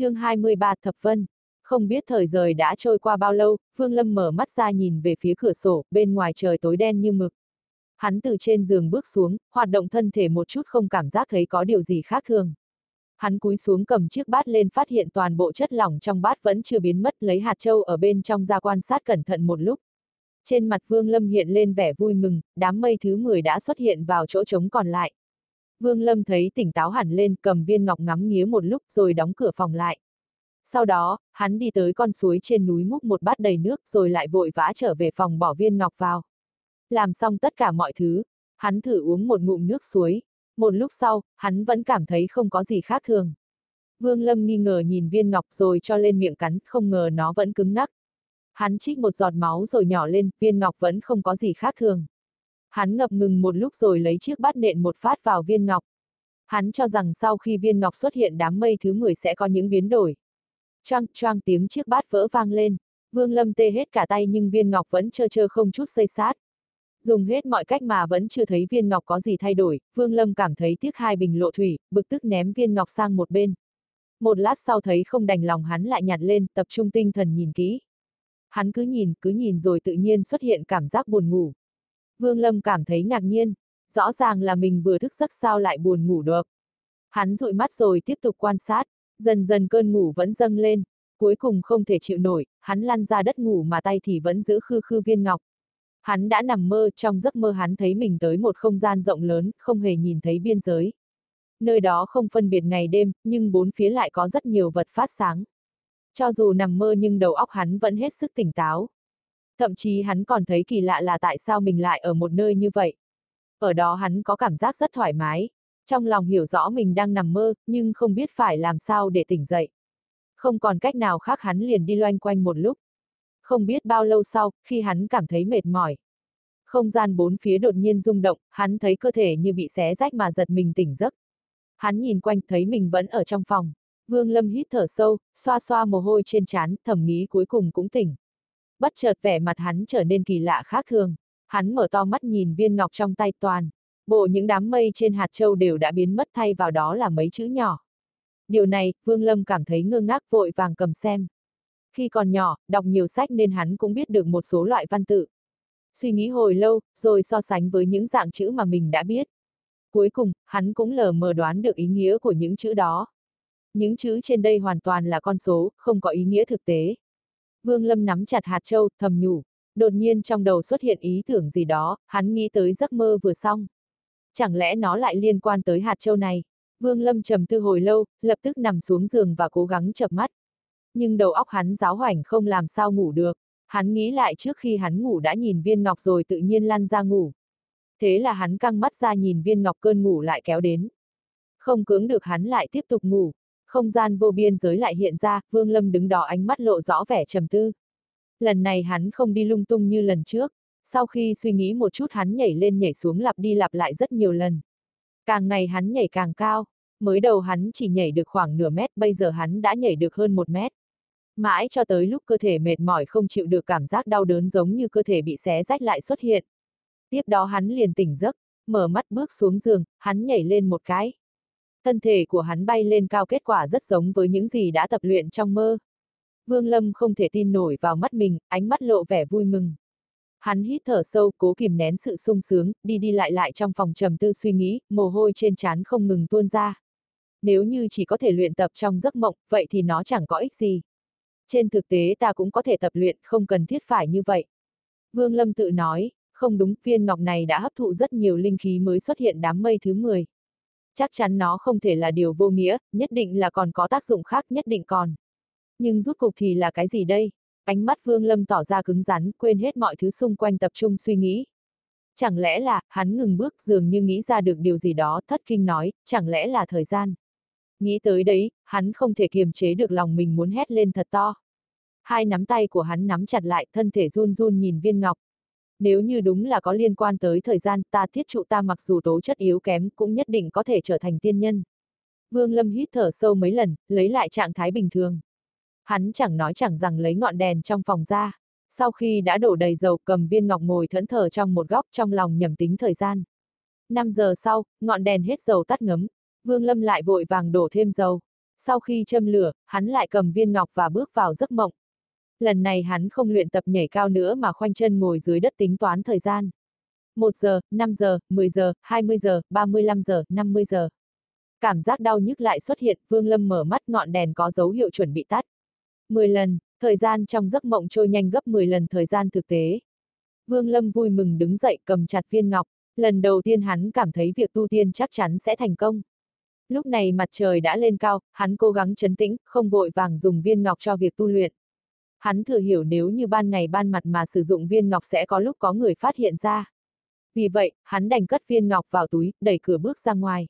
chương 23 Thập Vân. Không biết thời rời đã trôi qua bao lâu, Phương Lâm mở mắt ra nhìn về phía cửa sổ, bên ngoài trời tối đen như mực. Hắn từ trên giường bước xuống, hoạt động thân thể một chút không cảm giác thấy có điều gì khác thường. Hắn cúi xuống cầm chiếc bát lên phát hiện toàn bộ chất lỏng trong bát vẫn chưa biến mất lấy hạt châu ở bên trong ra quan sát cẩn thận một lúc. Trên mặt Vương Lâm hiện lên vẻ vui mừng, đám mây thứ 10 đã xuất hiện vào chỗ trống còn lại. Vương Lâm thấy tỉnh táo hẳn lên cầm viên ngọc ngắm nghía một lúc rồi đóng cửa phòng lại. Sau đó, hắn đi tới con suối trên núi múc một bát đầy nước rồi lại vội vã trở về phòng bỏ viên ngọc vào. Làm xong tất cả mọi thứ, hắn thử uống một ngụm nước suối. Một lúc sau, hắn vẫn cảm thấy không có gì khác thường. Vương Lâm nghi ngờ nhìn viên ngọc rồi cho lên miệng cắn, không ngờ nó vẫn cứng ngắc. Hắn trích một giọt máu rồi nhỏ lên, viên ngọc vẫn không có gì khác thường. Hắn ngập ngừng một lúc rồi lấy chiếc bát nện một phát vào viên ngọc. Hắn cho rằng sau khi viên ngọc xuất hiện đám mây thứ 10 sẽ có những biến đổi. Choang choang tiếng chiếc bát vỡ vang lên. Vương Lâm tê hết cả tay nhưng viên ngọc vẫn trơ trơ không chút xây sát. Dùng hết mọi cách mà vẫn chưa thấy viên ngọc có gì thay đổi, Vương Lâm cảm thấy tiếc hai bình lộ thủy, bực tức ném viên ngọc sang một bên. Một lát sau thấy không đành lòng hắn lại nhặt lên, tập trung tinh thần nhìn kỹ. Hắn cứ nhìn, cứ nhìn rồi tự nhiên xuất hiện cảm giác buồn ngủ. Vương Lâm cảm thấy ngạc nhiên, rõ ràng là mình vừa thức giấc sao lại buồn ngủ được. Hắn dụi mắt rồi tiếp tục quan sát, dần dần cơn ngủ vẫn dâng lên, cuối cùng không thể chịu nổi, hắn lăn ra đất ngủ mà tay thì vẫn giữ khư khư viên ngọc. Hắn đã nằm mơ, trong giấc mơ hắn thấy mình tới một không gian rộng lớn, không hề nhìn thấy biên giới. Nơi đó không phân biệt ngày đêm, nhưng bốn phía lại có rất nhiều vật phát sáng. Cho dù nằm mơ nhưng đầu óc hắn vẫn hết sức tỉnh táo. Thậm chí hắn còn thấy kỳ lạ là tại sao mình lại ở một nơi như vậy. Ở đó hắn có cảm giác rất thoải mái. Trong lòng hiểu rõ mình đang nằm mơ, nhưng không biết phải làm sao để tỉnh dậy. Không còn cách nào khác hắn liền đi loanh quanh một lúc. Không biết bao lâu sau, khi hắn cảm thấy mệt mỏi. Không gian bốn phía đột nhiên rung động, hắn thấy cơ thể như bị xé rách mà giật mình tỉnh giấc. Hắn nhìn quanh thấy mình vẫn ở trong phòng. Vương Lâm hít thở sâu, xoa xoa mồ hôi trên trán, thầm nghĩ cuối cùng cũng tỉnh. Bất chợt vẻ mặt hắn trở nên kỳ lạ khác thường. Hắn mở to mắt nhìn viên ngọc trong tay toàn. Bộ những đám mây trên hạt châu đều đã biến mất thay vào đó là mấy chữ nhỏ. Điều này, Vương Lâm cảm thấy ngơ ngác vội vàng cầm xem. Khi còn nhỏ, đọc nhiều sách nên hắn cũng biết được một số loại văn tự. Suy nghĩ hồi lâu, rồi so sánh với những dạng chữ mà mình đã biết. Cuối cùng, hắn cũng lờ mờ đoán được ý nghĩa của những chữ đó. Những chữ trên đây hoàn toàn là con số, không có ý nghĩa thực tế. Vương Lâm nắm chặt hạt châu, thầm nhủ. Đột nhiên trong đầu xuất hiện ý tưởng gì đó, hắn nghĩ tới giấc mơ vừa xong. Chẳng lẽ nó lại liên quan tới hạt châu này? Vương Lâm trầm tư hồi lâu, lập tức nằm xuống giường và cố gắng chập mắt. Nhưng đầu óc hắn giáo hoảnh không làm sao ngủ được. Hắn nghĩ lại trước khi hắn ngủ đã nhìn viên ngọc rồi tự nhiên lăn ra ngủ. Thế là hắn căng mắt ra nhìn viên ngọc cơn ngủ lại kéo đến. Không cưỡng được hắn lại tiếp tục ngủ. Không gian vô biên giới lại hiện ra, Vương Lâm đứng đó ánh mắt lộ rõ vẻ trầm tư. Lần này hắn không đi lung tung như lần trước. Sau khi suy nghĩ một chút hắn nhảy lên nhảy xuống lặp đi lặp lại rất nhiều lần. Càng ngày hắn nhảy càng cao. Mới đầu hắn chỉ nhảy được khoảng nửa mét, bây giờ hắn đã nhảy được hơn một mét. Mãi cho tới lúc cơ thể mệt mỏi không chịu được cảm giác đau đớn giống như cơ thể bị xé rách lại xuất hiện. Tiếp đó hắn liền tỉnh giấc, mở mắt bước xuống giường, hắn nhảy lên một cái. Thân thể của hắn bay lên cao kết quả rất giống với những gì đã tập luyện trong mơ. Vương Lâm không thể tin nổi vào mắt mình, ánh mắt lộ vẻ vui mừng. Hắn hít thở sâu, cố kìm nén sự sung sướng, đi đi lại lại trong phòng trầm tư suy nghĩ, mồ hôi trên trán không ngừng tuôn ra. Nếu như chỉ có thể luyện tập trong giấc mộng, vậy thì nó chẳng có ích gì. Trên thực tế ta cũng có thể tập luyện, không cần thiết phải như vậy. Vương Lâm tự nói, không đúng, viên ngọc này đã hấp thụ rất nhiều linh khí mới xuất hiện đám mây thứ 10 chắc chắn nó không thể là điều vô nghĩa, nhất định là còn có tác dụng khác nhất định còn. Nhưng rút cục thì là cái gì đây? Ánh mắt Vương Lâm tỏ ra cứng rắn, quên hết mọi thứ xung quanh tập trung suy nghĩ. Chẳng lẽ là, hắn ngừng bước dường như nghĩ ra được điều gì đó, thất kinh nói, chẳng lẽ là thời gian. Nghĩ tới đấy, hắn không thể kiềm chế được lòng mình muốn hét lên thật to. Hai nắm tay của hắn nắm chặt lại, thân thể run run nhìn viên ngọc nếu như đúng là có liên quan tới thời gian, ta thiết trụ ta mặc dù tố chất yếu kém, cũng nhất định có thể trở thành tiên nhân. Vương Lâm hít thở sâu mấy lần, lấy lại trạng thái bình thường. Hắn chẳng nói chẳng rằng lấy ngọn đèn trong phòng ra. Sau khi đã đổ đầy dầu cầm viên ngọc ngồi thẫn thờ trong một góc trong lòng nhầm tính thời gian. 5 giờ sau, ngọn đèn hết dầu tắt ngấm. Vương Lâm lại vội vàng đổ thêm dầu. Sau khi châm lửa, hắn lại cầm viên ngọc và bước vào giấc mộng. Lần này hắn không luyện tập nhảy cao nữa mà khoanh chân ngồi dưới đất tính toán thời gian. 1 giờ, 5 giờ, 10 giờ, 20 giờ, 35 giờ, 50 giờ. Cảm giác đau nhức lại xuất hiện, Vương Lâm mở mắt ngọn đèn có dấu hiệu chuẩn bị tắt. 10 lần, thời gian trong giấc mộng trôi nhanh gấp 10 lần thời gian thực tế. Vương Lâm vui mừng đứng dậy cầm chặt viên ngọc, lần đầu tiên hắn cảm thấy việc tu tiên chắc chắn sẽ thành công. Lúc này mặt trời đã lên cao, hắn cố gắng chấn tĩnh, không vội vàng dùng viên ngọc cho việc tu luyện. Hắn thừa hiểu nếu như ban ngày ban mặt mà sử dụng viên ngọc sẽ có lúc có người phát hiện ra. Vì vậy, hắn đành cất viên ngọc vào túi, đẩy cửa bước ra ngoài.